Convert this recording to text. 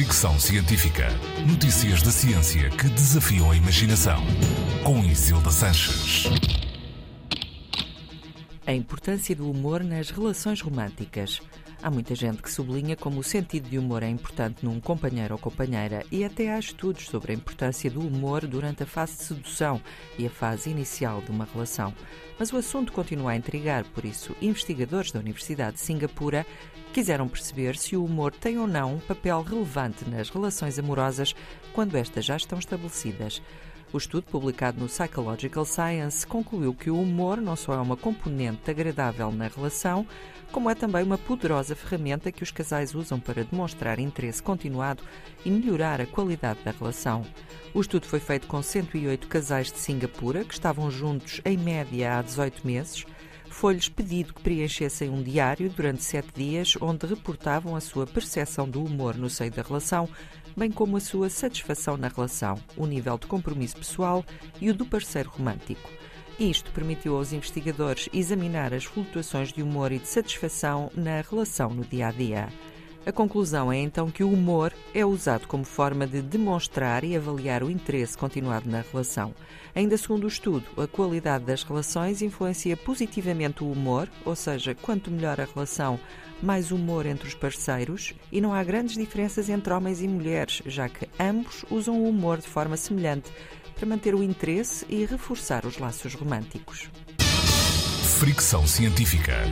Fricção Científica. Notícias da ciência que desafiam a imaginação. Com Isilda Sanches. A importância do humor nas relações românticas. Há muita gente que sublinha como o sentido de humor é importante num companheiro ou companheira e até há estudos sobre a importância do humor durante a fase de sedução e a fase inicial de uma relação. Mas o assunto continua a intrigar, por isso, investigadores da Universidade de Singapura quiseram perceber se o humor tem ou não um papel relevante nas relações amorosas quando estas já estão estabelecidas. O estudo, publicado no Psychological Science, concluiu que o humor não só é uma componente agradável na relação, como é também uma poderosa ferramenta que os casais usam para demonstrar interesse continuado e melhorar a qualidade da relação. O estudo foi feito com 108 casais de Singapura que estavam juntos em média há 18 meses foi-lhes pedido que preenchessem um diário durante sete dias, onde reportavam a sua percepção do humor no seio da relação, bem como a sua satisfação na relação, o nível de compromisso pessoal e o do parceiro romântico. Isto permitiu aos investigadores examinar as flutuações de humor e de satisfação na relação no dia a dia. A conclusão é então que o humor é usado como forma de demonstrar e avaliar o interesse continuado na relação. Ainda segundo o estudo, a qualidade das relações influencia positivamente o humor, ou seja, quanto melhor a relação, mais humor entre os parceiros, e não há grandes diferenças entre homens e mulheres, já que ambos usam o humor de forma semelhante para manter o interesse e reforçar os laços românticos. Fricção científica.